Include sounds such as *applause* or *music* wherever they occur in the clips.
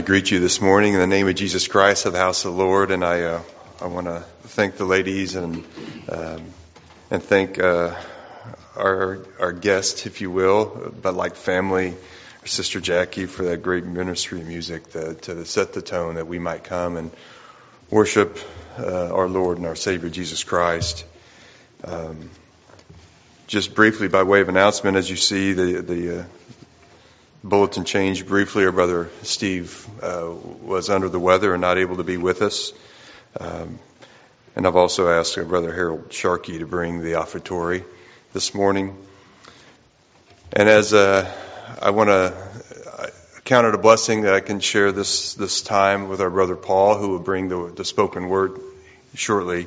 I greet you this morning in the name of Jesus Christ of the house of the Lord, and I uh, I want to thank the ladies and um, and thank uh, our our guest, if you will, but like family, Sister Jackie for that great ministry of music that, to set the tone that we might come and worship uh, our Lord and our Savior Jesus Christ. Um, just briefly, by way of announcement, as you see, the the uh, bulletin changed briefly. Our brother Steve uh, was under the weather and not able to be with us. Um, and I've also asked our brother Harold Sharkey to bring the offertory this morning. And as uh, I want to count it a blessing that I can share this this time with our brother Paul, who will bring the, the spoken word shortly.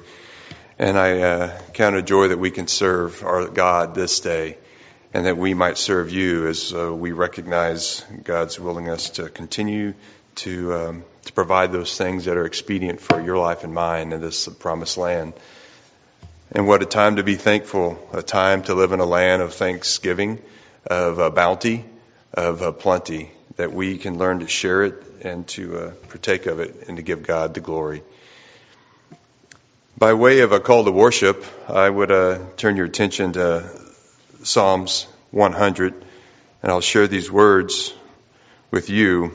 And I uh, count a joy that we can serve our God this day and that we might serve you as uh, we recognize God's willingness to continue to um, to provide those things that are expedient for your life and mine in this promised land. And what a time to be thankful, a time to live in a land of thanksgiving, of uh, bounty, of uh, plenty, that we can learn to share it and to uh, partake of it and to give God the glory. By way of a call to worship, I would uh, turn your attention to Psalms 100, and I'll share these words with you.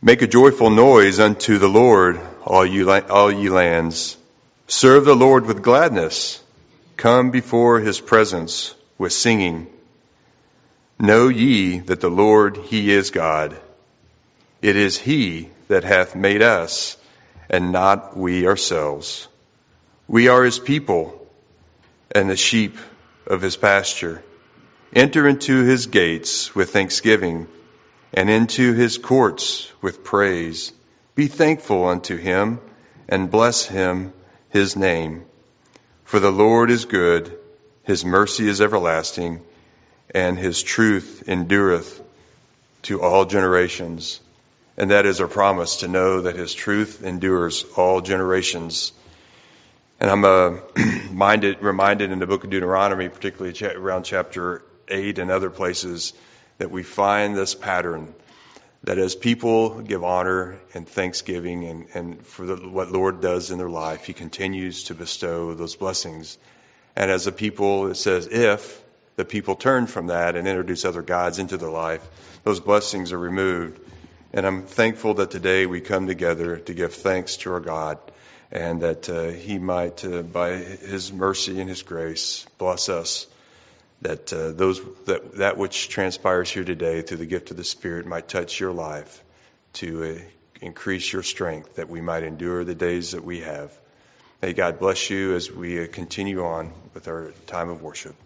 Make a joyful noise unto the Lord, all you, all ye lands. Serve the Lord with gladness. Come before his presence with singing. Know ye that the Lord, he is God. It is he that hath made us, and not we ourselves. We are his people and the sheep of his pasture. Enter into his gates with thanksgiving and into his courts with praise. Be thankful unto him and bless him his name. For the Lord is good, his mercy is everlasting, and his truth endureth to all generations. And that is our promise to know that his truth endures all generations. And I'm uh, *clears throat* minded, reminded in the book of Deuteronomy, particularly around chapter 8 and other places, that we find this pattern that as people give honor and thanksgiving and, and for the, what Lord does in their life, He continues to bestow those blessings. And as a people, it says, if the people turn from that and introduce other gods into their life, those blessings are removed. And I'm thankful that today we come together to give thanks to our God and that uh, He might, uh, by His mercy and His grace, bless us. That uh, those that that which transpires here today through the gift of the Spirit might touch your life to uh, increase your strength, that we might endure the days that we have. May God bless you as we uh, continue on with our time of worship.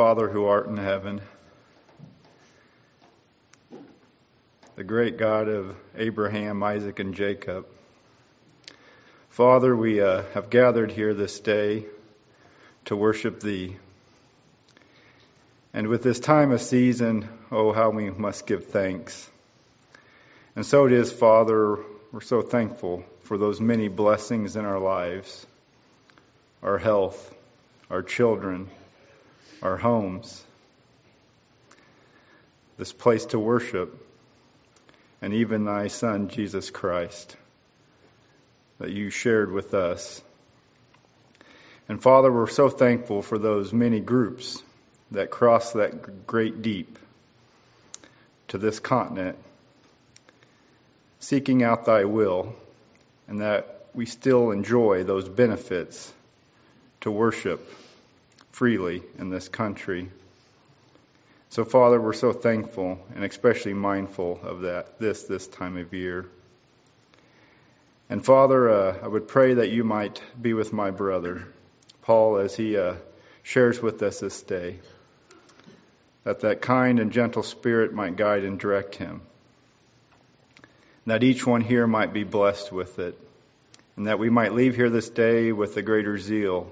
Father who art in heaven, the great God of Abraham, Isaac, and Jacob. Father, we uh, have gathered here this day to worship Thee. And with this time of season, oh, how we must give thanks. And so it is, Father, we're so thankful for those many blessings in our lives our health, our children, our homes, this place to worship, and even thy Son, Jesus Christ, that you shared with us. And Father, we're so thankful for those many groups that cross that great deep to this continent, seeking out thy will, and that we still enjoy those benefits to worship freely in this country. So, Father, we're so thankful and especially mindful of that this this time of year. And Father, uh, I would pray that you might be with my brother Paul as he uh, shares with us this day, that that kind and gentle spirit might guide and direct him, and that each one here might be blessed with it, and that we might leave here this day with a greater zeal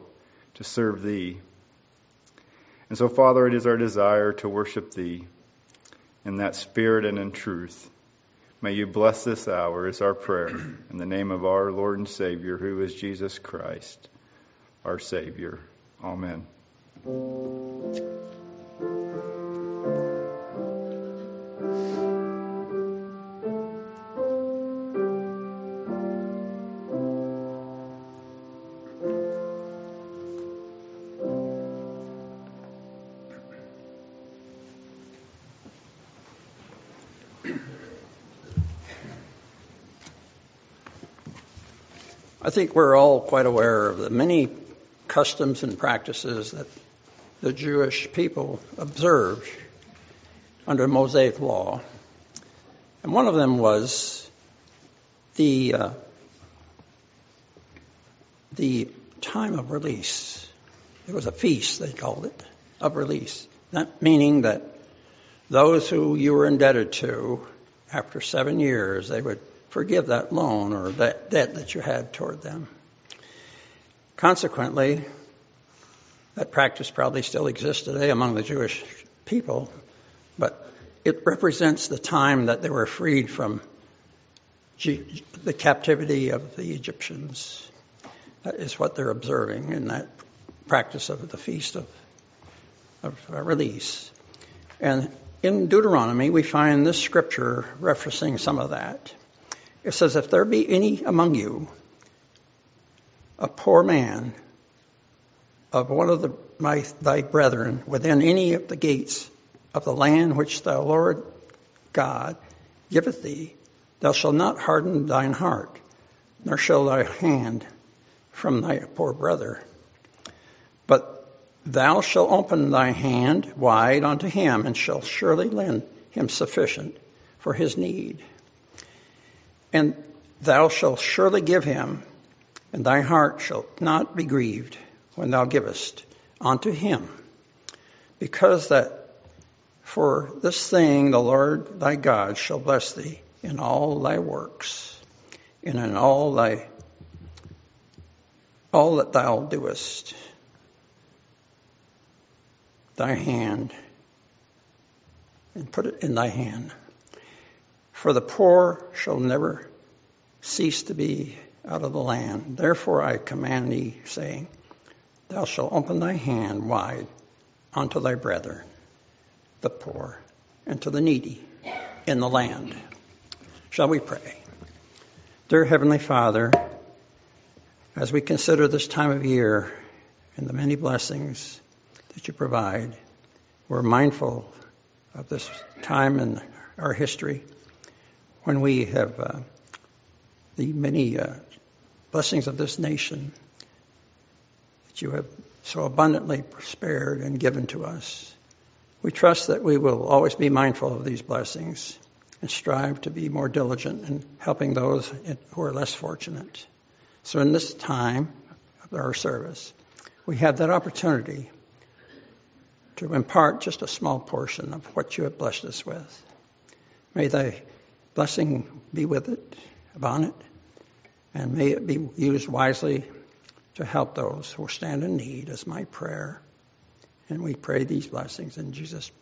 to serve Thee. And so, Father, it is our desire to worship Thee in that spirit and in truth. May you bless this hour, is our prayer. In the name of our Lord and Savior, who is Jesus Christ, our Savior. Amen. I think we're all quite aware of the many customs and practices that the Jewish people observed under Mosaic law. And one of them was the, uh, the time of release. It was a feast, they called it, of release. That meaning that those who you were indebted to, after seven years, they would forgive that loan or that debt that you had toward them. Consequently, that practice probably still exists today among the Jewish people, but it represents the time that they were freed from the captivity of the Egyptians. That is what they're observing in that practice of the feast of, of uh, release. And in Deuteronomy, we find this scripture referencing some of that. It says, If there be any among you, a poor man of one of the, my, thy brethren within any of the gates of the land which the Lord God giveth thee, thou shalt not harden thine heart, nor shall thy hand from thy poor brother. But thou shalt open thy hand wide unto him, and shalt surely lend him sufficient for his need. And thou shalt surely give him, and thy heart shall not be grieved when thou givest unto him. Because that for this thing the Lord thy God shall bless thee in all thy works, and in all thy all that thou doest. Thy hand, and put it in thy hand. For the poor shall never cease to be out of the land. Therefore I command thee, saying, Thou shalt open thy hand wide unto thy brethren, the poor, and to the needy in the land. Shall we pray? Dear Heavenly Father, as we consider this time of year and the many blessings that you provide, we're mindful of this time in our history when we have uh, the many uh, blessings of this nation that you have so abundantly spared and given to us. We trust that we will always be mindful of these blessings and strive to be more diligent in helping those who are less fortunate. So, in this time of our service, we have that opportunity to impart just a small portion of what you have blessed us with. May thy blessing be with it, upon it, and may it be used wisely to help those who stand in need, is my prayer. And we pray these blessings in Jesus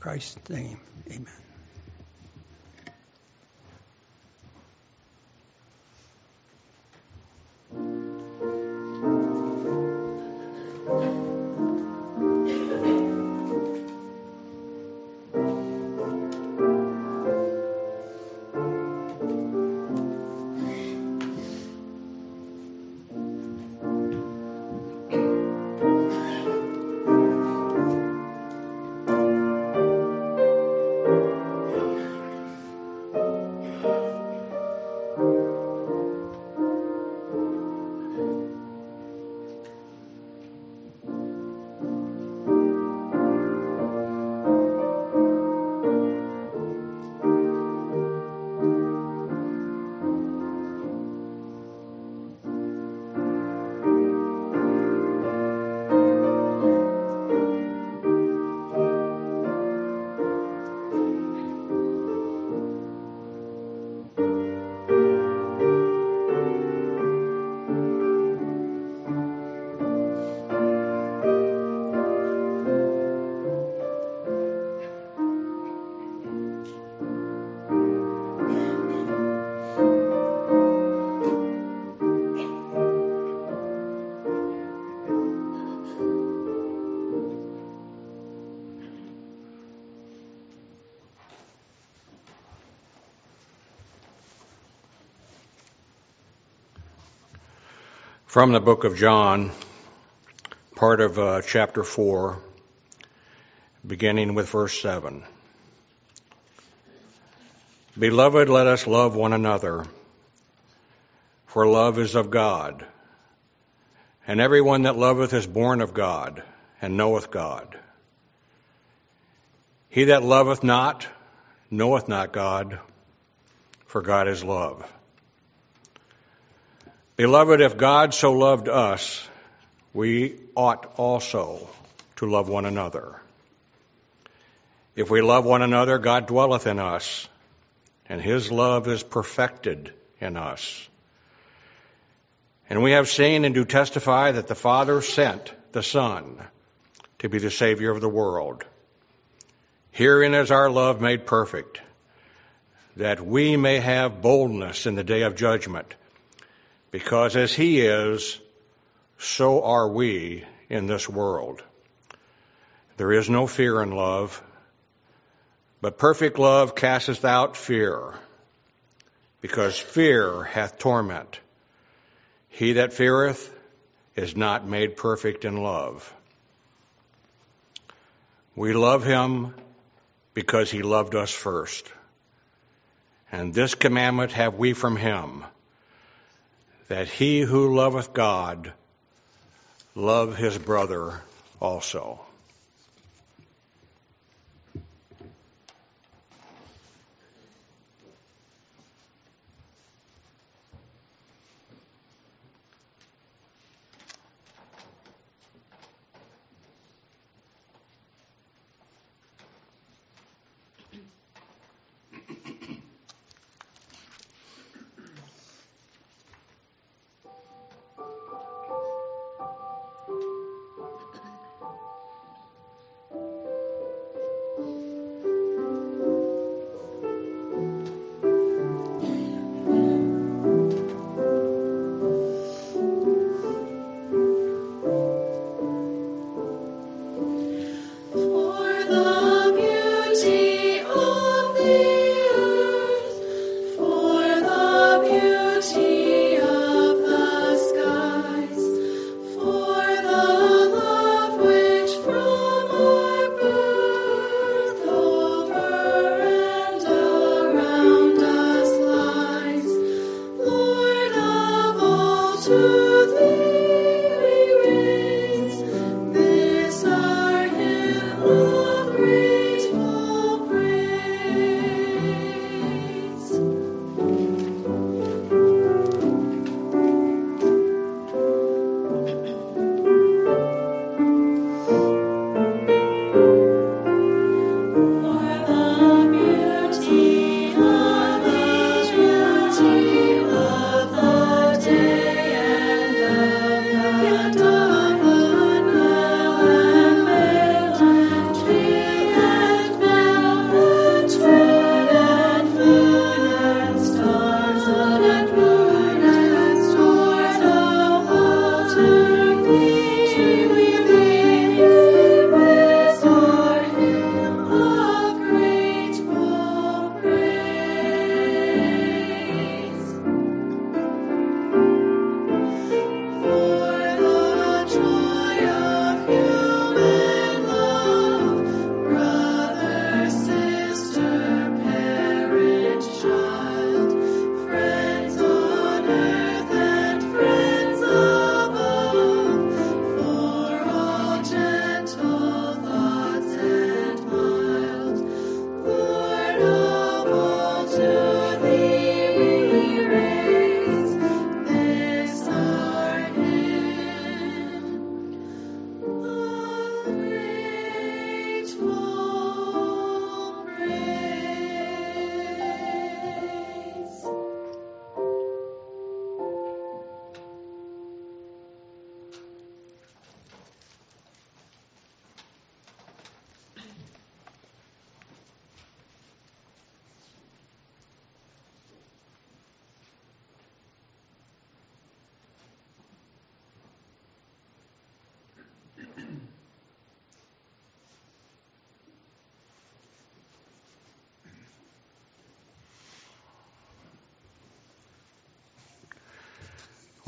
Christ's name. Amen. From the book of John, part of uh, chapter 4, beginning with verse 7. Beloved, let us love one another, for love is of God. And everyone that loveth is born of God, and knoweth God. He that loveth not, knoweth not God, for God is love. Beloved, if God so loved us, we ought also to love one another. If we love one another, God dwelleth in us, and his love is perfected in us. And we have seen and do testify that the Father sent the Son to be the Savior of the world. Herein is our love made perfect, that we may have boldness in the day of judgment because as he is, so are we in this world. There is no fear in love, but perfect love casteth out fear, because fear hath torment. He that feareth is not made perfect in love. We love him because he loved us first. And this commandment have we from him that he who loveth God love his brother also.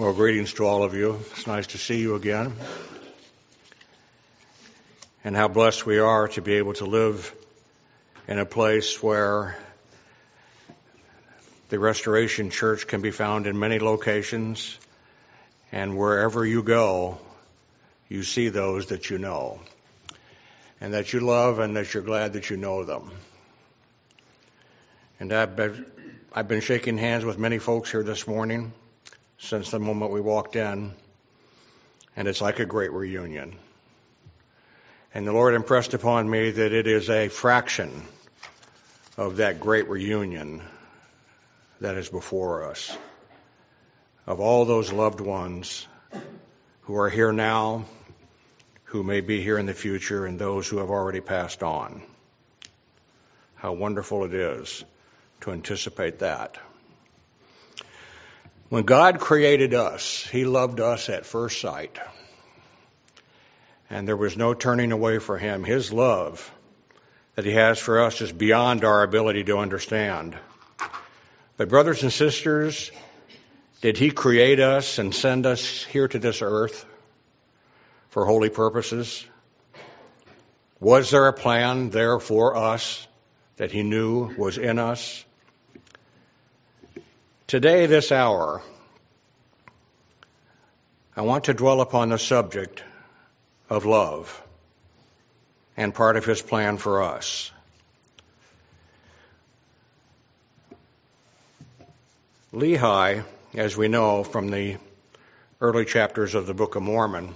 Well, greetings to all of you. It's nice to see you again. And how blessed we are to be able to live in a place where the Restoration Church can be found in many locations, and wherever you go, you see those that you know, and that you love, and that you're glad that you know them. And I've been, I've been shaking hands with many folks here this morning since the moment we walked in, and it's like a great reunion. And the Lord impressed upon me that it is a fraction of that great reunion that is before us, of all those loved ones who are here now, who may be here in the future, and those who have already passed on. How wonderful it is to anticipate that. When God created us, He loved us at first sight. And there was no turning away for Him. His love that He has for us is beyond our ability to understand. But, brothers and sisters, did He create us and send us here to this earth for holy purposes? Was there a plan there for us that He knew was in us? Today, this hour, I want to dwell upon the subject of love and part of His plan for us. Lehi, as we know from the early chapters of the Book of Mormon,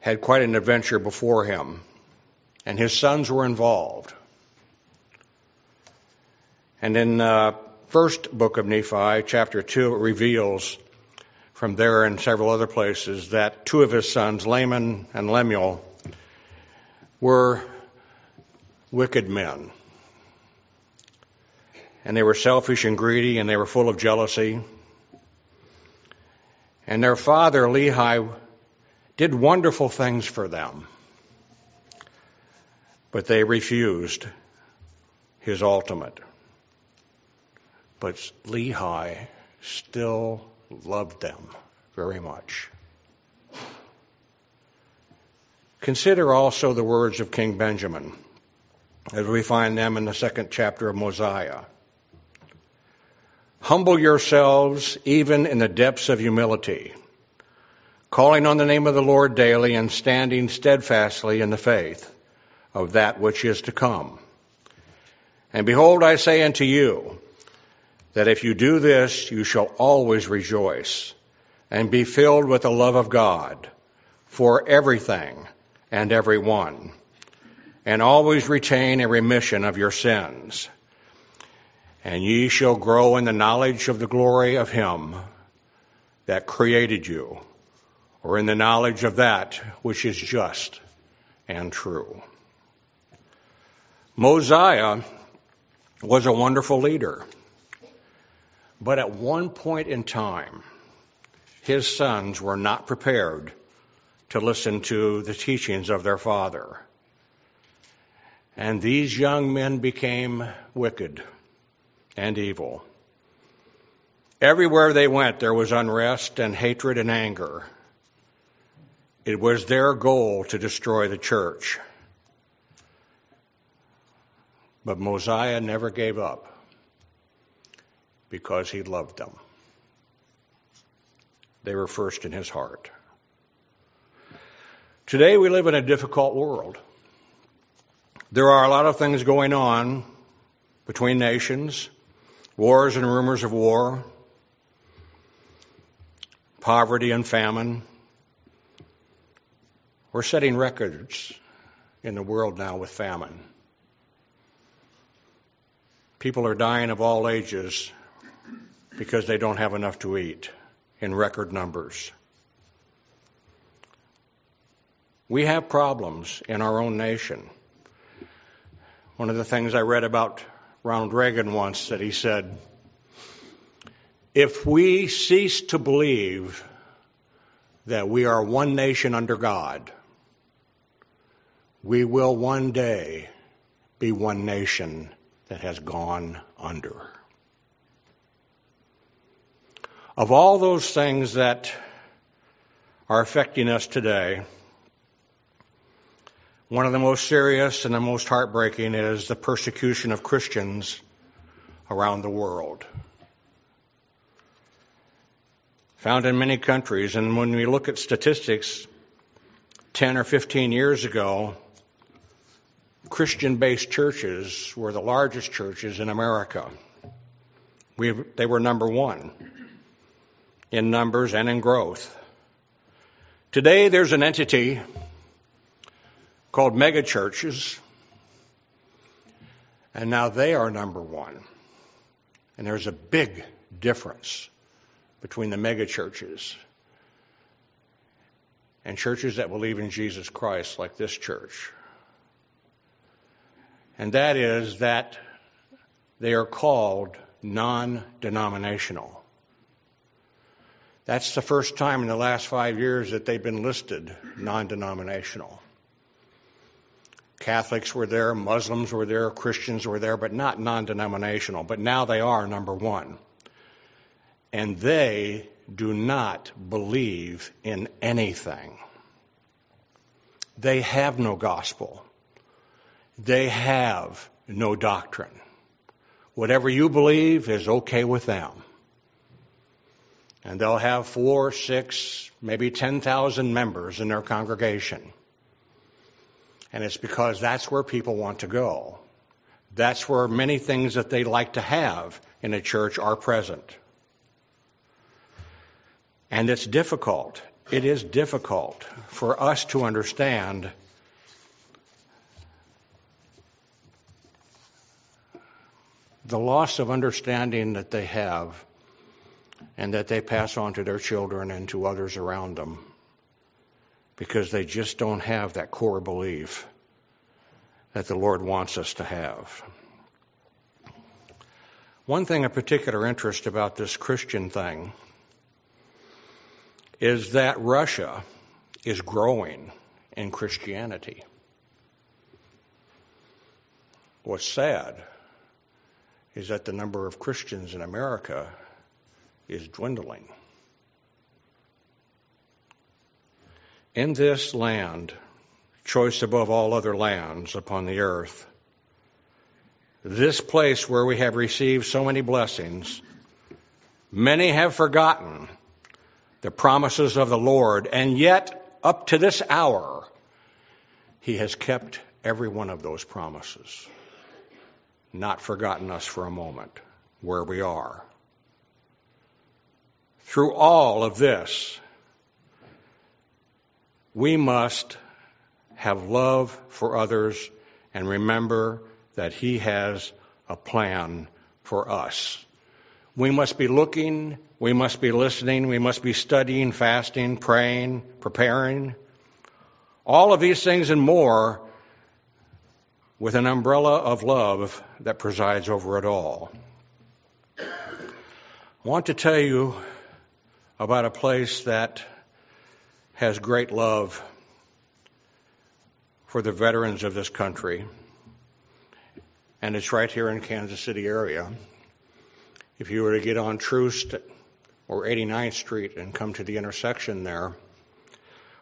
had quite an adventure before him, and his sons were involved. And in the uh, first book of Nephi, chapter 2, it reveals from there and several other places that two of his sons, Laman and Lemuel, were wicked men and they were selfish and greedy, and they were full of jealousy. And their father, Lehi, did wonderful things for them, but they refused his ultimate. But Lehi still loved them very much. Consider also the words of King Benjamin as we find them in the second chapter of Mosiah. Humble yourselves even in the depths of humility, calling on the name of the Lord daily and standing steadfastly in the faith of that which is to come. And behold, I say unto you, that if you do this, you shall always rejoice and be filled with the love of God for everything and everyone, and always retain a remission of your sins and ye shall grow in the knowledge of the glory of him that created you, or in the knowledge of that which is just and true. Mosiah was a wonderful leader, but at one point in time, his sons were not prepared to listen to the teachings of their father. And these young men became wicked and evil. Everywhere they went, there was unrest and hatred and anger. It was their goal to destroy the church. But Mosiah never gave up because he loved them. They were first in his heart. Today we live in a difficult world. There are a lot of things going on between nations wars and rumors of war, poverty and famine. We're setting records in the world now with famine. People are dying of all ages because they don't have enough to eat in record numbers. We have problems in our own nation. One of the things I read about Ronald Reagan once that he said, if we cease to believe that we are one nation under God, we will one day be one nation that has gone under. Of all those things that are affecting us today, one of the most serious and the most heartbreaking is the persecution of Christians around the world. Found in many countries, and when we look at statistics, 10 or 15 years ago, Christian based churches were the largest churches in America. We, they were number one in numbers and in growth. Today, there's an entity called megachurches, and now they are number one. And there's a big difference between the megachurches and churches that believe in Jesus Christ, like this church. And that is that they are called non denominational. That's the first time in the last five years that they've been listed non denominational. Catholics were there, Muslims were there, Christians were there, but not non denominational. But now they are number one. And they do not believe in anything. They have no gospel. They have no doctrine. Whatever you believe is okay with them. And they'll have four, six, maybe 10,000 members in their congregation. And it's because that's where people want to go. That's where many things that they like to have in a church are present. And it's difficult. It is difficult for us to understand the loss of understanding that they have and that they pass on to their children and to others around them because they just don't have that core belief that the Lord wants us to have. One thing of particular interest about this Christian thing is that Russia is growing in Christianity. What's sad is that the number of Christians in America is dwindling. In this land, choice above all other lands upon the earth, this place where we have received so many blessings, many have forgotten the promises of the Lord, and yet, up to this hour, He has kept every one of those promises not forgotten us for a moment where we are. Through all of this, we must have love for others and remember that He has a plan for us. We must be looking, we must be listening, we must be studying, fasting, praying, preparing. All of these things and more with an umbrella of love that presides over it all. I want to tell you about a place that has great love for the veterans of this country. And it's right here in Kansas City area. If you were to get on Troost or 89th Street and come to the intersection there,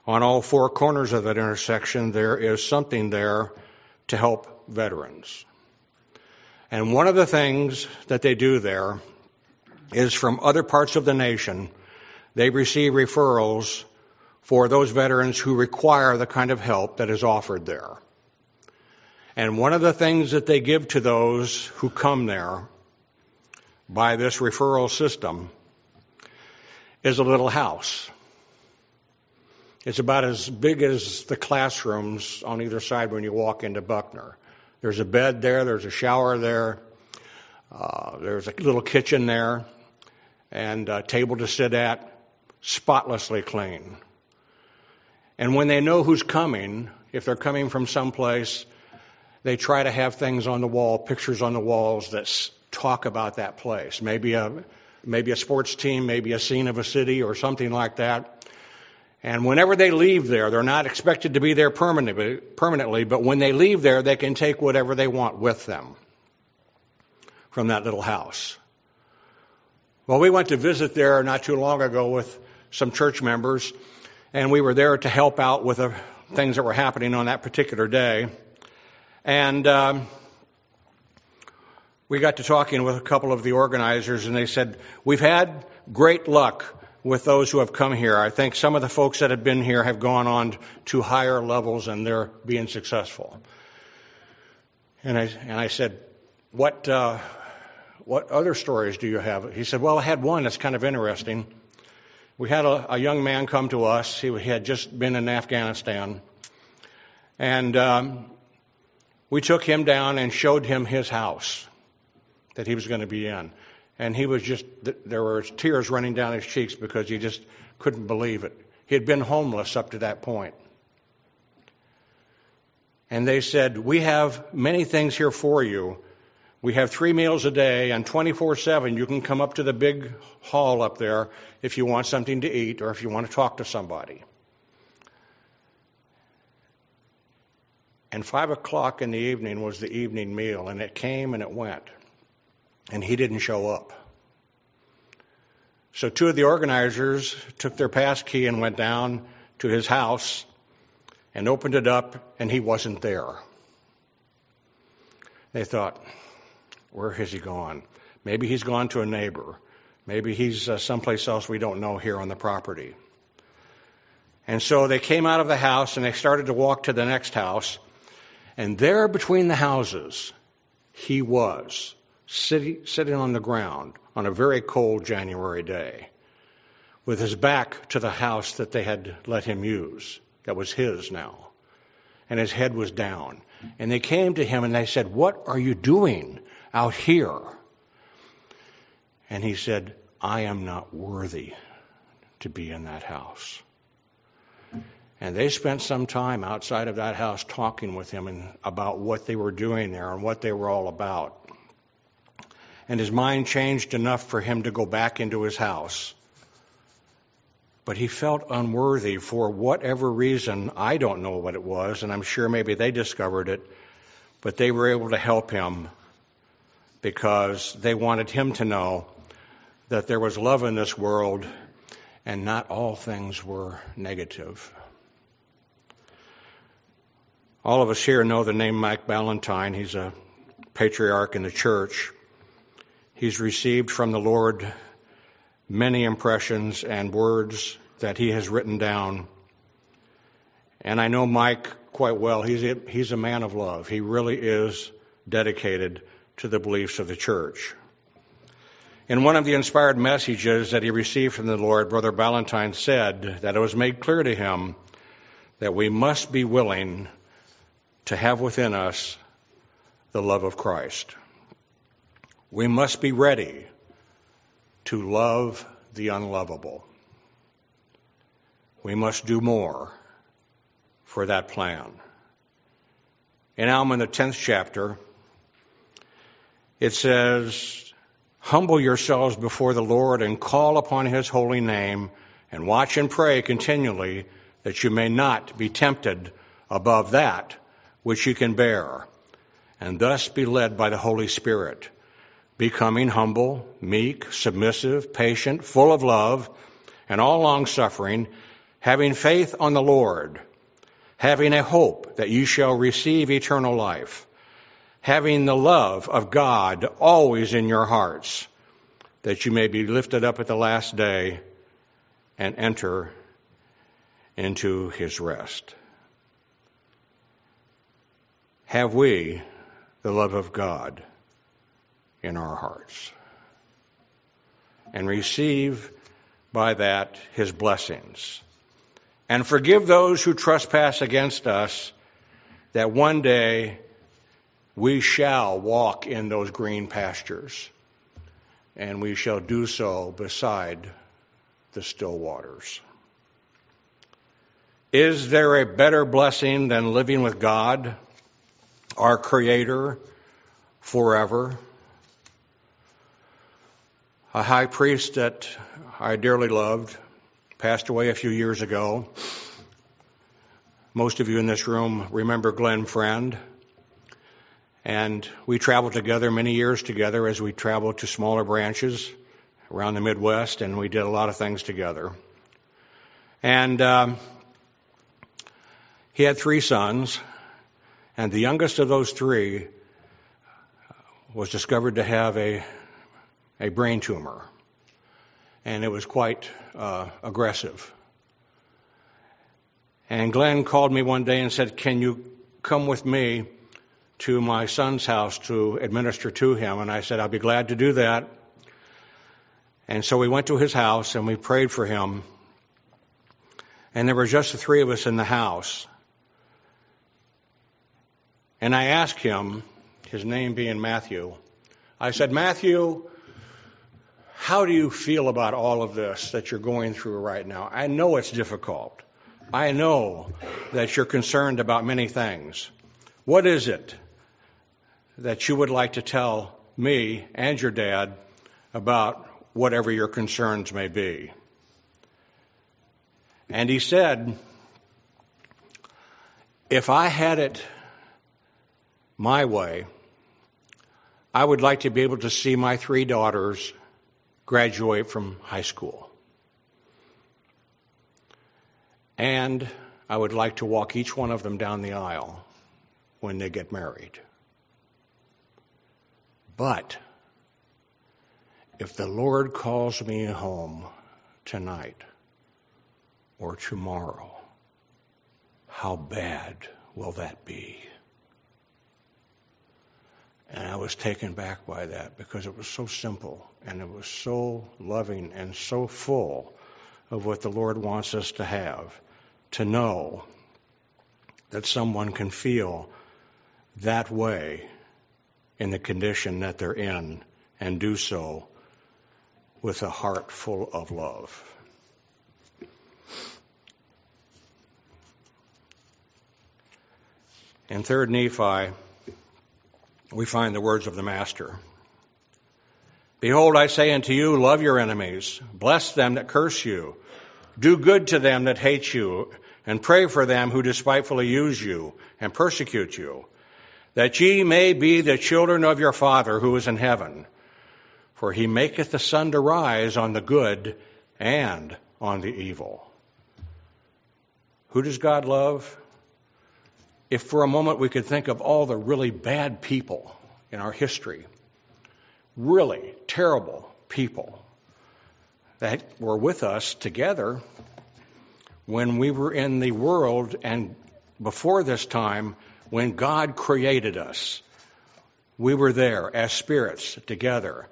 on all four corners of that intersection, there is something there to help veterans. And one of the things that they do there is from other parts of the nation, they receive referrals for those veterans who require the kind of help that is offered there. And one of the things that they give to those who come there by this referral system is a little house. It's about as big as the classrooms on either side when you walk into Buckner. There's a bed there, there's a shower there, uh, there's a little kitchen there, and a table to sit at, spotlessly clean. And when they know who's coming, if they're coming from someplace, they try to have things on the wall, pictures on the walls that talk about that place. Maybe a maybe a sports team, maybe a scene of a city, or something like that. And whenever they leave there, they're not expected to be there permanently, but when they leave there, they can take whatever they want with them from that little house. Well, we went to visit there not too long ago with some church members, and we were there to help out with the things that were happening on that particular day. And um, we got to talking with a couple of the organizers, and they said, We've had great luck with those who have come here. I think some of the folks that have been here have gone on to higher levels and they're being successful. And I, and I said, What, uh, what other stories do you have? He said, Well, I had one that's kind of interesting. We had a, a young man come to us. He had just been in Afghanistan. And um, we took him down and showed him his house that he was going to be in. And he was just, there were tears running down his cheeks because he just couldn't believe it. He had been homeless up to that point. And they said, We have many things here for you. We have three meals a day, and 24 7, you can come up to the big hall up there if you want something to eat or if you want to talk to somebody. And 5 o'clock in the evening was the evening meal, and it came and it went. And he didn't show up. So two of the organizers took their pass key and went down to his house and opened it up, and he wasn't there. They thought, where has he gone? Maybe he's gone to a neighbor. Maybe he's uh, someplace else we don't know here on the property. And so they came out of the house and they started to walk to the next house. And there between the houses, he was, sitting, sitting on the ground on a very cold January day, with his back to the house that they had let him use, that was his now. And his head was down. And they came to him and they said, What are you doing? Out here. And he said, I am not worthy to be in that house. And they spent some time outside of that house talking with him and about what they were doing there and what they were all about. And his mind changed enough for him to go back into his house. But he felt unworthy for whatever reason. I don't know what it was, and I'm sure maybe they discovered it, but they were able to help him because they wanted him to know that there was love in this world and not all things were negative. All of us here know the name Mike Ballantyne. He's a patriarch in the church. He's received from the Lord many impressions and words that he has written down. And I know Mike quite well. He's a, he's a man of love. He really is dedicated to the beliefs of the church. In one of the inspired messages that he received from the Lord, Brother Ballantyne said that it was made clear to him that we must be willing to have within us the love of Christ. We must be ready to love the unlovable. We must do more for that plan. And now I'm In Alma, the 10th chapter, it says, Humble yourselves before the Lord and call upon his holy name, and watch and pray continually that you may not be tempted above that which you can bear, and thus be led by the Holy Spirit, becoming humble, meek, submissive, patient, full of love, and all long suffering, having faith on the Lord, having a hope that you shall receive eternal life having the love of God always in your hearts, that you may be lifted up at the last day and enter into his rest. Have we the love of God in our hearts? And receive by that his blessings. And forgive those who trespass against us, that one day we shall walk in those green pastures, and we shall do so beside the still waters. Is there a better blessing than living with God, our Creator, forever? A high priest that I dearly loved passed away a few years ago. Most of you in this room remember Glenn Friend. And we traveled together many years together as we traveled to smaller branches around the Midwest, and we did a lot of things together. And um, he had three sons, and the youngest of those three was discovered to have a, a brain tumor, and it was quite uh, aggressive. And Glenn called me one day and said, Can you come with me to my son's house to administer to him? And I said, I'll be glad to do that. And so we went to his house and we prayed for him. And there were just the three of us in the house. And I asked him, his name being Matthew, I said, Matthew, how do you feel about all of this that you're going through right now? I know it's difficult. I know that you're concerned about many things. What is it that you would like to tell me and your dad about whatever your concerns may be? And he said, if I had it my way, I would like to be able to see my three daughters graduate from high school. And I would like to walk each one of them down the aisle when they get married. But if the Lord calls me home tonight or tomorrow, how bad will that be? And I was taken back by that because it was so simple and it was so loving and so full of what the Lord wants us to have. To know that someone can feel that way in the condition that they're in and do so with a heart full of love. In 3rd Nephi, we find the words of the Master. Behold, I say unto you, love your enemies, bless them that curse you, do good to them that hate you, and pray for them who despitefully use you and persecute you, that ye may be the children of your Father who is in heaven. For he maketh the sun to rise on the good and on the evil. Who does God love? if for a moment we could think of all the really bad people in our history, really terrible people that were with us together when we were in the world and before this time when God created us. We were there as spirits together.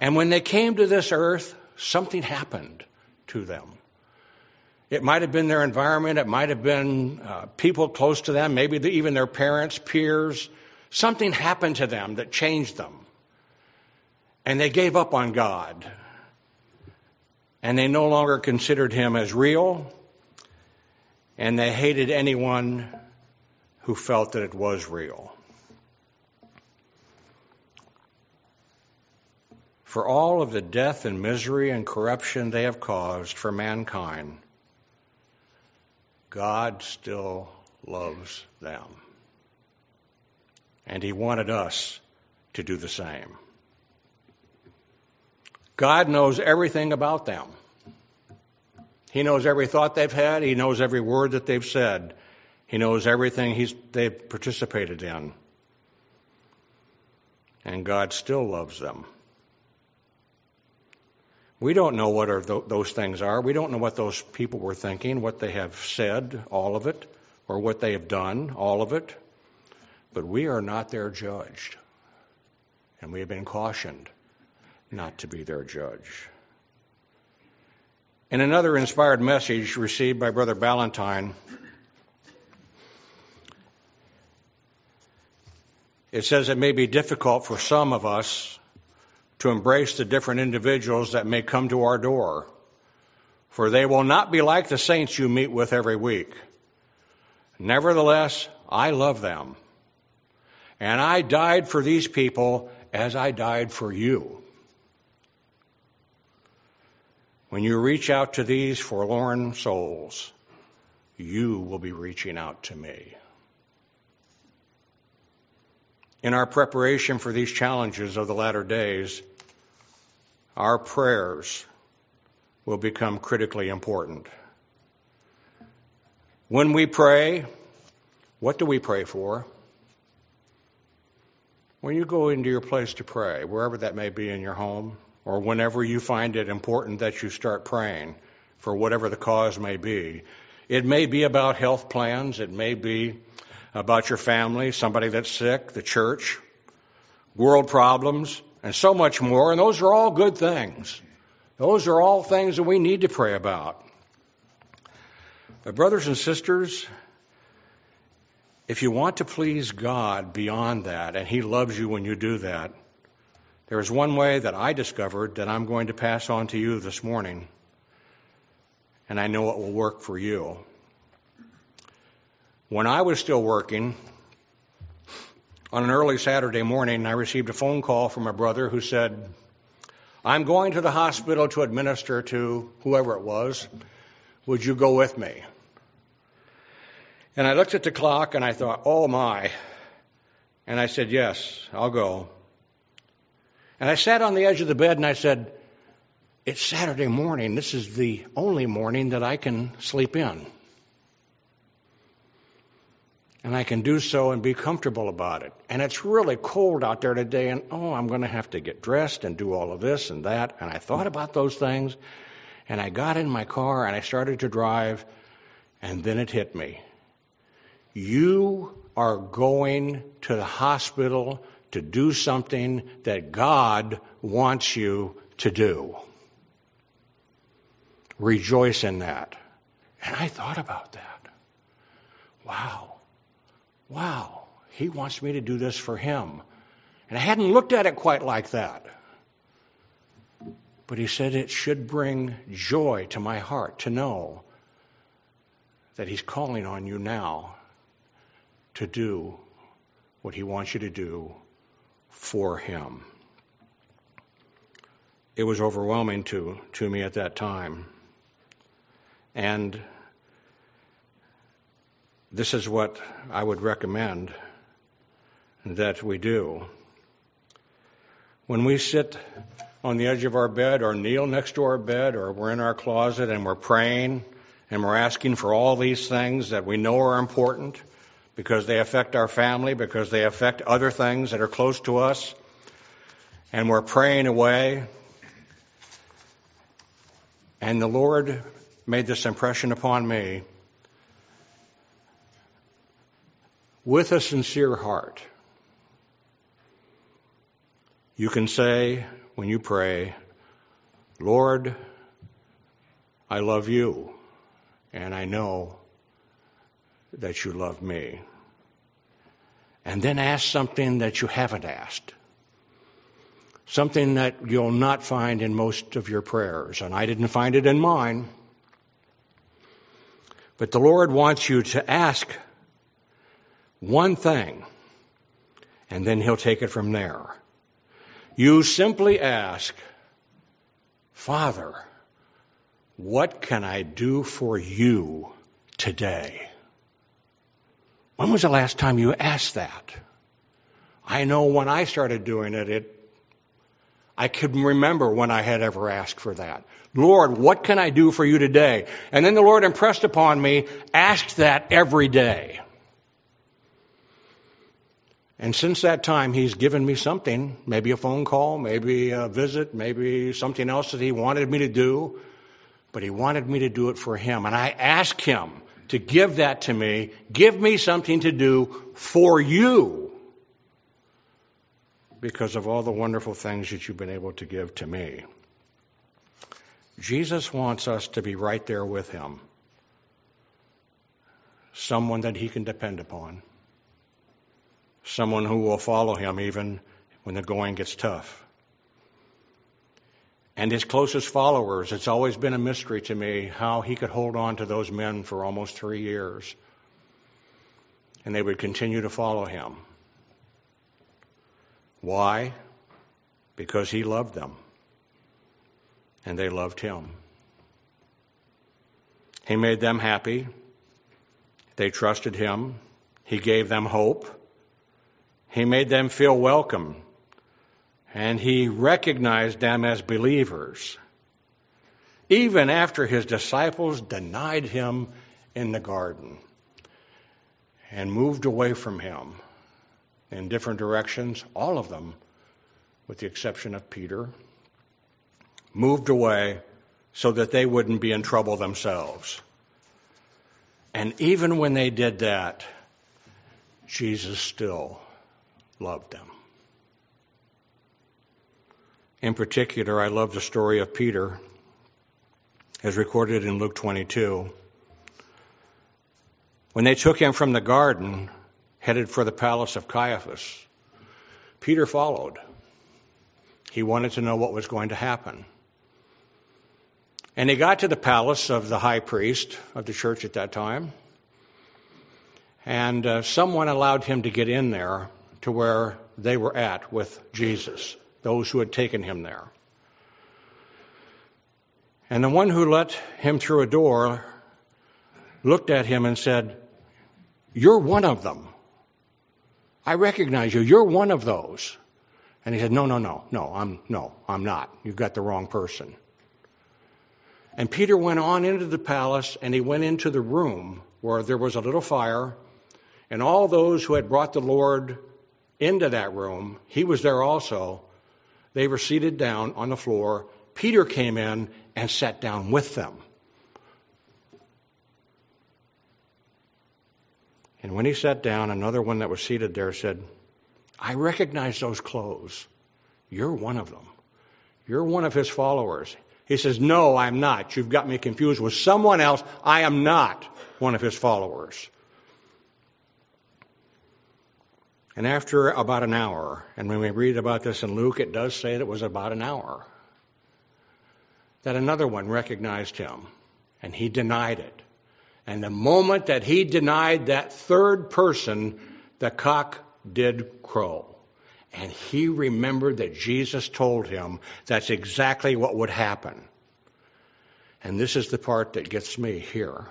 And when they came to this earth, something happened to them. It might have been their environment. It might have been uh, people close to them, maybe the, even their parents, peers. Something happened to them that changed them. And they gave up on God. And they no longer considered Him as real. And they hated anyone who felt that it was real. For all of the death and misery and corruption they have caused for mankind, God still loves them. And He wanted us to do the same. God knows everything about them. He knows every thought they've had. He knows every word that they've said. He knows everything he's, they've participated in. And God still loves them. We don't know what th- those things are. We don't know what those people were thinking, what they have said, all of it, or what they have done, all of it. But we are not their judge. And we have been cautioned not to be their judge. In another inspired message received by Brother Ballantyne, it says it may be difficult for some of us to embrace the different individuals that may come to our door. For they will not be like the saints you meet with every week. Nevertheless, I love them. And I died for these people as I died for you. When you reach out to these forlorn souls, you will be reaching out to me. In our preparation for these challenges of the latter days, our prayers will become critically important. When we pray, what do we pray for? When you go into your place to pray, wherever that may be in your home, or whenever you find it important that you start praying for whatever the cause may be, it may be about health plans, it may be about your family, somebody that's sick, the church, world problems, and so much more. And those are all good things. Those are all things that we need to pray about. But, brothers and sisters, if you want to please God beyond that, and He loves you when you do that, there is one way that I discovered that I'm going to pass on to you this morning, and I know it will work for you. When I was still working, on an early Saturday morning, I received a phone call from a brother who said, I'm going to the hospital to administer to whoever it was. Would you go with me? And I looked at the clock and I thought, oh my. And I said, yes, I'll go. And I sat on the edge of the bed and I said, it's Saturday morning. This is the only morning that I can sleep in and I can do so and be comfortable about it. And it's really cold out there today, and oh, I'm going to have to get dressed and do all of this and that. And I thought about those things, and I got in my car and I started to drive, and then it hit me. You are going to the hospital to do something that God wants you to do. Rejoice in that. And I thought about that. Wow wow, he wants me to do this for him. And I hadn't looked at it quite like that. But he said it should bring joy to my heart to know that he's calling on you now to do what he wants you to do for him. It was overwhelming to, to me at that time. And this is what I would recommend that we do. When we sit on the edge of our bed or kneel next to our bed or we're in our closet and we're praying and we're asking for all these things that we know are important because they affect our family, because they affect other things that are close to us, and we're praying away. And the Lord made this impression upon me with a sincere heart, you can say when you pray, Lord, I love you, and I know that you love me. And then ask something that you haven't asked. Something that you'll not find in most of your prayers. And I didn't find it in mine. But the Lord wants you to ask one thing, and then he'll take it from there. You simply ask, Father, what can I do for you today? When was the last time you asked that? I know when I started doing it, it I could remember when I had ever asked for that. Lord, what can I do for you today? And then the Lord impressed upon me, ask that every day. And since that time, he's given me something, maybe a phone call, maybe a visit, maybe something else that he wanted me to do, but he wanted me to do it for him. And I asked him to give that to me, give me something to do for you because of all the wonderful things that you've been able to give to me. Jesus wants us to be right there with him, someone that he can depend upon someone who will follow him even when the going gets tough. And his closest followers, it's always been a mystery to me how he could hold on to those men for almost three years. And they would continue to follow him. Why? Because he loved them. And they loved him. He made them happy. They trusted him. He gave them hope. He made them feel welcome. and he recognized them as believers, even after his disciples denied him in the garden and moved away from him in different directions, all of them, with the exception of Peter, moved away so that they wouldn't be in trouble themselves. And even when they did that, Jesus still loved them. In particular, I love the story of Peter, as recorded in Luke 22. When they took him from the garden, headed for the palace of Caiaphas, Peter followed. He wanted to know what was going to happen. And he got to the palace of the high priest of the church at that time. And uh, someone allowed him to get in there to where they were at with Jesus, those who had taken him there. And the one who let him through a door looked at him and said, You're one of them. I recognize you. You're one of those. And he said, No, no, no, no, I'm no, I'm not. You've got the wrong person. And Peter went on into the palace and he went into the room where there was a little fire, and all those who had brought the Lord into that room, he was there also. They were seated down on the floor. Peter came in and sat down with them. And when he sat down, another one that was seated there said, I recognize those clothes. You're one of them. You're one of his followers. He says, No, I'm not. You've got me confused with someone else. I am not one of his followers. And after about an hour, and when we read about this in Luke, it does say that it was about an hour, that another one recognized him, and he denied it. And the moment that he denied that third person, the cock did crow. And he remembered that Jesus told him that's exactly what would happen. And this is the part that gets me here.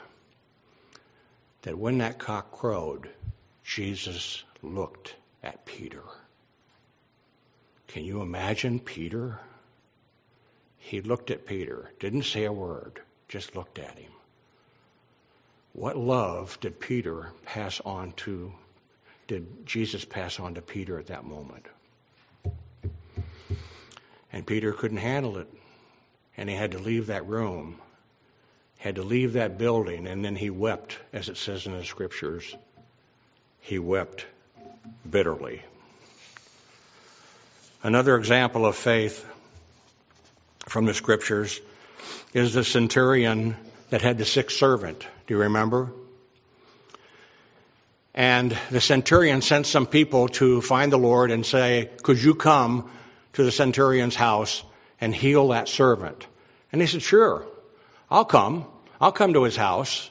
That when that cock crowed, Jesus looked at Peter. Can you imagine Peter? He looked at Peter, didn't say a word, just looked at him. What love did Peter pass on to did Jesus pass on to Peter at that moment. And Peter couldn't handle it. And he had to leave that room, had to leave that building, and then he wept, as it says in the scriptures. He wept bitterly. Another example of faith from the scriptures is the centurion that had the sick servant. Do you remember? And the centurion sent some people to find the Lord and say, Could you come to the centurion's house and heal that servant? And he said, Sure, I'll come. I'll come to his house.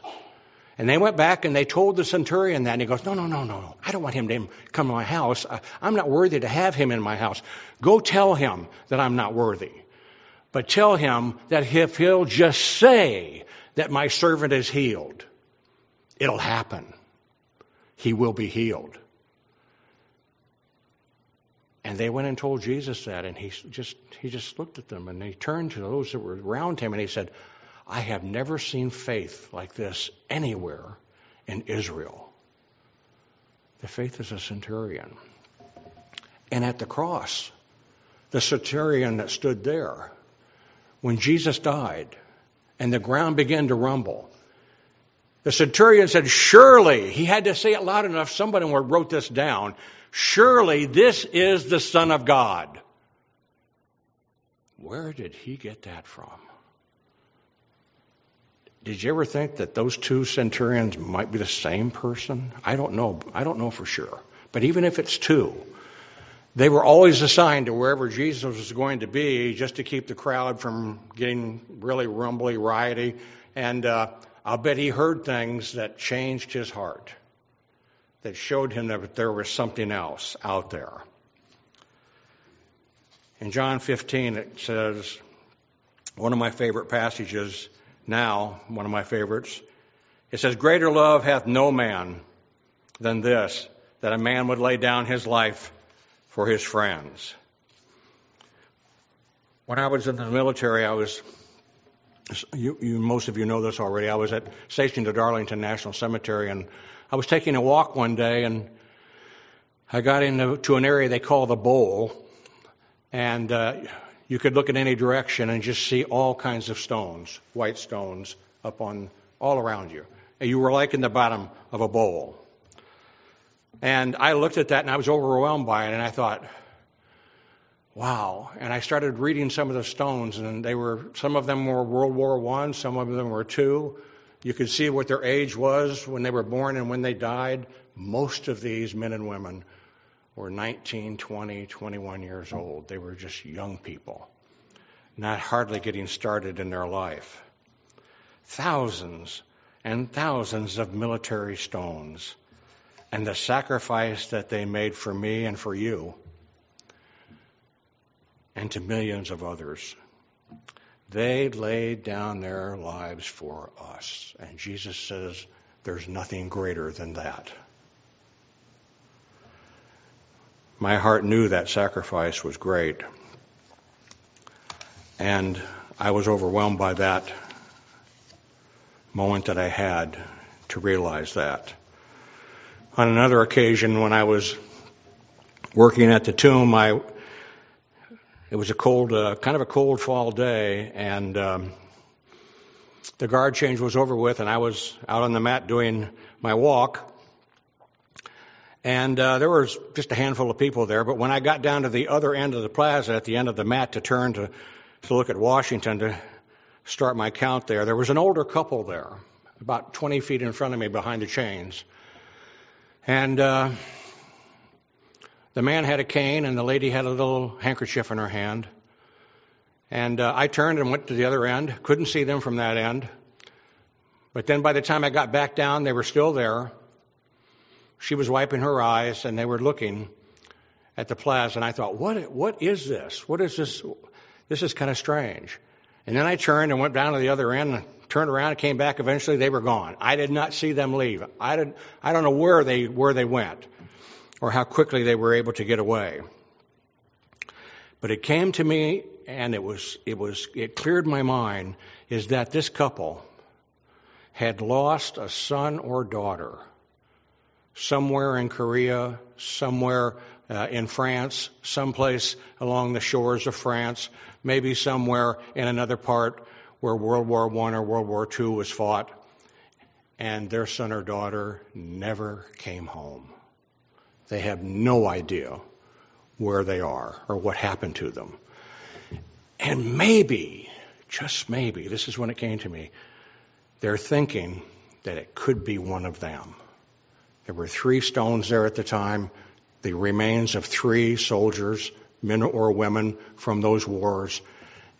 And they went back and they told the centurion that, and he goes, No, no, no, no, no. I don't want him to come to my house. I'm not worthy to have him in my house. Go tell him that I'm not worthy. But tell him that if he'll just say that my servant is healed, it'll happen he will be healed. And they went and told Jesus that, and he just he just looked at them, and he turned to those that were around him, and he said, "I have never seen faith like this anywhere in Israel." The faith is a centurion, and at the cross, the centurion that stood there, when Jesus died, and the ground began to rumble, the centurion said, Surely, he had to say it loud enough, somebody wrote this down. Surely this is the Son of God. Where did he get that from? Did you ever think that those two centurions might be the same person? I don't know. I don't know for sure. But even if it's two, they were always assigned to wherever Jesus was going to be just to keep the crowd from getting really rumbly, rioty. And uh, I'll bet he heard things that changed his heart, that showed him that there was something else out there. In John 15, it says, one of my favorite passages now, one of my favorites, it says, Greater love hath no man than this, that a man would lay down his life for his friends. When I was in the military, I was, you, you, most of you know this already, I was at stationed at Arlington National Cemetery, and I was taking a walk one day, and I got into an area they call the bowl, and uh, you could look in any direction and just see all kinds of stones, white stones, up on all around you. And you were like in the bottom of a bowl. And I looked at that and I was overwhelmed by it, and I thought, wow. And I started reading some of the stones, and they were some of them were World War One, some of them were two. You could see what their age was when they were born and when they died. Most of these men and women were 19, 20, 21 years old. They were just young people, not hardly getting started in their life. Thousands and thousands of military stones, and the sacrifice that they made for me and for you and to millions of others. They laid down their lives for us. And Jesus says there's nothing greater than that. My heart knew that sacrifice was great. And I was overwhelmed by that moment that I had to realize that. On another occasion, when I was working at the tomb, I it was a cold, uh, kind of a cold fall day, and um, the guard change was over with, and I was out on the mat doing my walk. And uh, there was just a handful of people there, but when I got down to the other end of the plaza, at the end of the mat, to turn to, to look at Washington to start my count there, there was an older couple there, about 20 feet in front of me behind the chains. And uh, the man had a cane, and the lady had a little handkerchief in her hand. And uh, I turned and went to the other end. Couldn't see them from that end. But then by the time I got back down, they were still there. She was wiping her eyes, and they were looking at the plaza. And I thought, what, what is this? What is this? This is kind of strange. And then I turned and went down to the other end, turned around and came back. Eventually, they were gone. I did not see them leave. I, did, I don't know where they, where they went or how quickly they were able to get away. But it came to me and it was it was it cleared my mind is that this couple had lost a son or daughter somewhere in Korea, somewhere uh, in France, someplace along the shores of France, maybe somewhere in another part where World War I or World War II was fought, and their son or daughter never came home. They have no idea where they are or what happened to them. And maybe, just maybe, this is when it came to me, they're thinking that it could be one of them. There were three stones there at the time, the remains of three soldiers, men or women from those wars,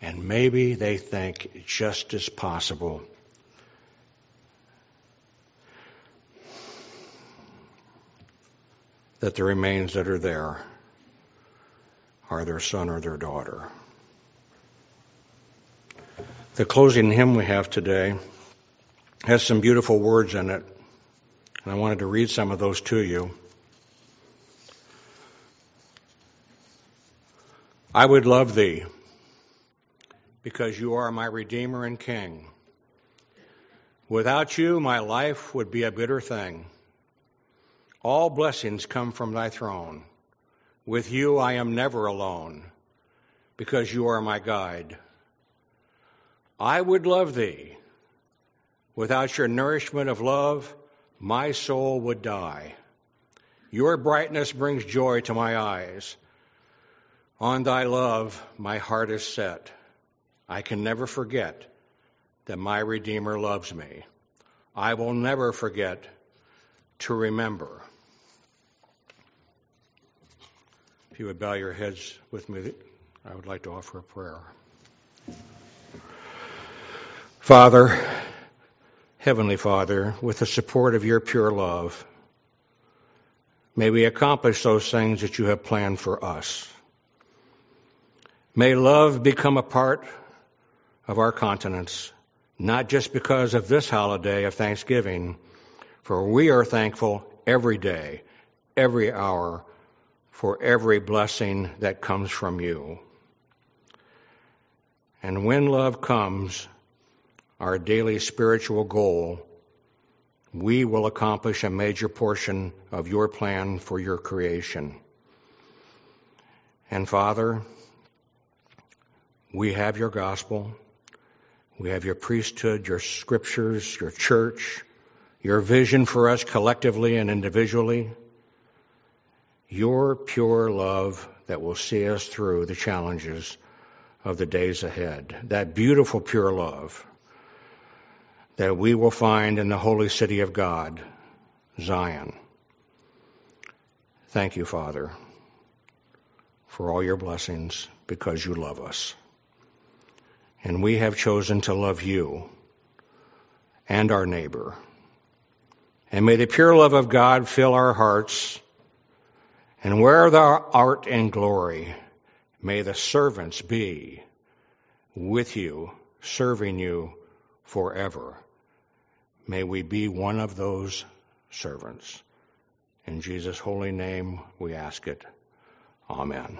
and maybe they think just as possible. That the remains that are there are their son or their daughter. The closing hymn we have today has some beautiful words in it, and I wanted to read some of those to you. I would love thee because you are my Redeemer and King. Without you, my life would be a bitter thing. All blessings come from thy throne. With you I am never alone, because you are my guide. I would love thee. Without your nourishment of love, my soul would die. Your brightness brings joy to my eyes. On thy love, my heart is set. I can never forget that my Redeemer loves me. I will never forget to remember. If you would bow your heads with me, I would like to offer a prayer. Father, Heavenly Father, with the support of your pure love, may we accomplish those things that you have planned for us. May love become a part of our continence, not just because of this holiday of Thanksgiving, for we are thankful every day, every hour for every blessing that comes from you. And when love comes, our daily spiritual goal, we will accomplish a major portion of your plan for your creation. And Father, we have your gospel. We have your priesthood, your scriptures, your church, your vision for us collectively and individually, your pure love that will see us through the challenges of the days ahead. That beautiful, pure love that we will find in the holy city of God, Zion. Thank you, Father, for all your blessings because you love us. And we have chosen to love you and our neighbor. And may the pure love of God fill our hearts. And where thou art in glory, may the servants be with you, serving you forever. May we be one of those servants. In Jesus' holy name we ask it. Amen.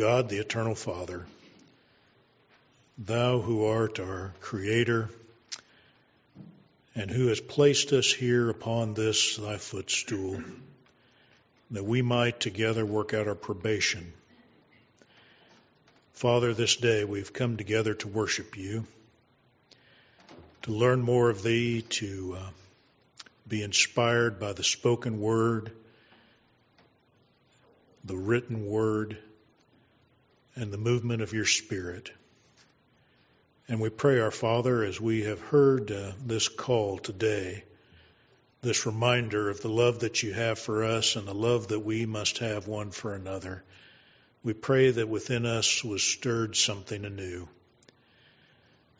God, the eternal Father, thou who art our Creator and who has placed us here upon this thy footstool, that we might together work out our probation. Father, this day we've come together to worship you, to learn more of thee, to uh, be inspired by the spoken word, the written word, and the movement of your spirit. And we pray, our Father, as we have heard uh, this call today, this reminder of the love that you have for us and the love that we must have one for another. We pray that within us was stirred something anew,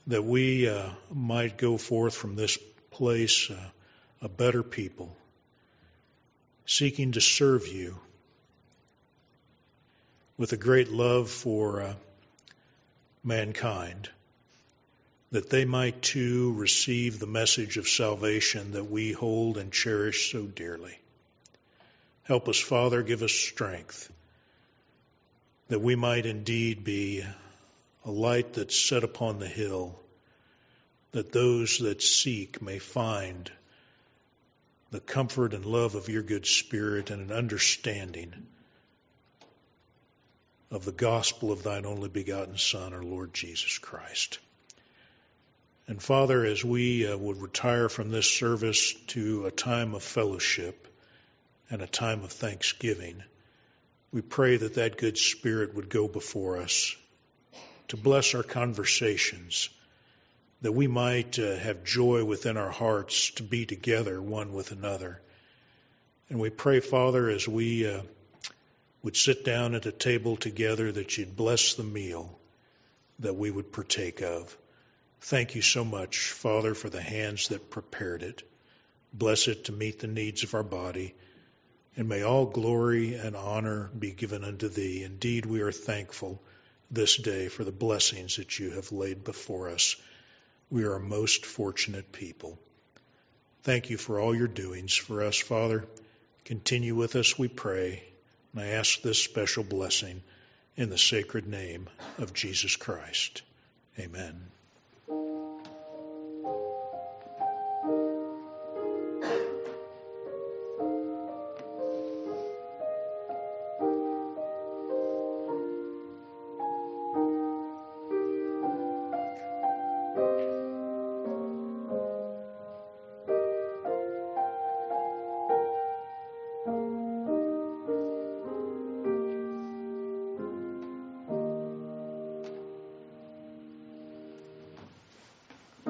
that we uh, might go forth from this place uh, a better people, seeking to serve you with a great love for uh, mankind that they might too receive the message of salvation that we hold and cherish so dearly. Help us, Father, give us strength that we might indeed be a light that's set upon the hill, that those that seek may find the comfort and love of your good spirit and an understanding of the gospel of thine only begotten Son, our Lord Jesus Christ. And Father, as we uh, would retire from this service to a time of fellowship and a time of thanksgiving, we pray that that good spirit would go before us to bless our conversations, that we might uh, have joy within our hearts to be together one with another. And we pray, Father, as we uh, would sit down at a table together, that you'd bless the meal that we would partake of. Thank you so much, Father, for the hands that prepared it. Bless it to meet the needs of our body. And may all glory and honor be given unto thee. Indeed, we are thankful this day for the blessings that you have laid before us. We are a most fortunate people. Thank you for all your doings for us, Father. Continue with us, we pray. And I ask this special blessing in the sacred name of Jesus Christ. Amen.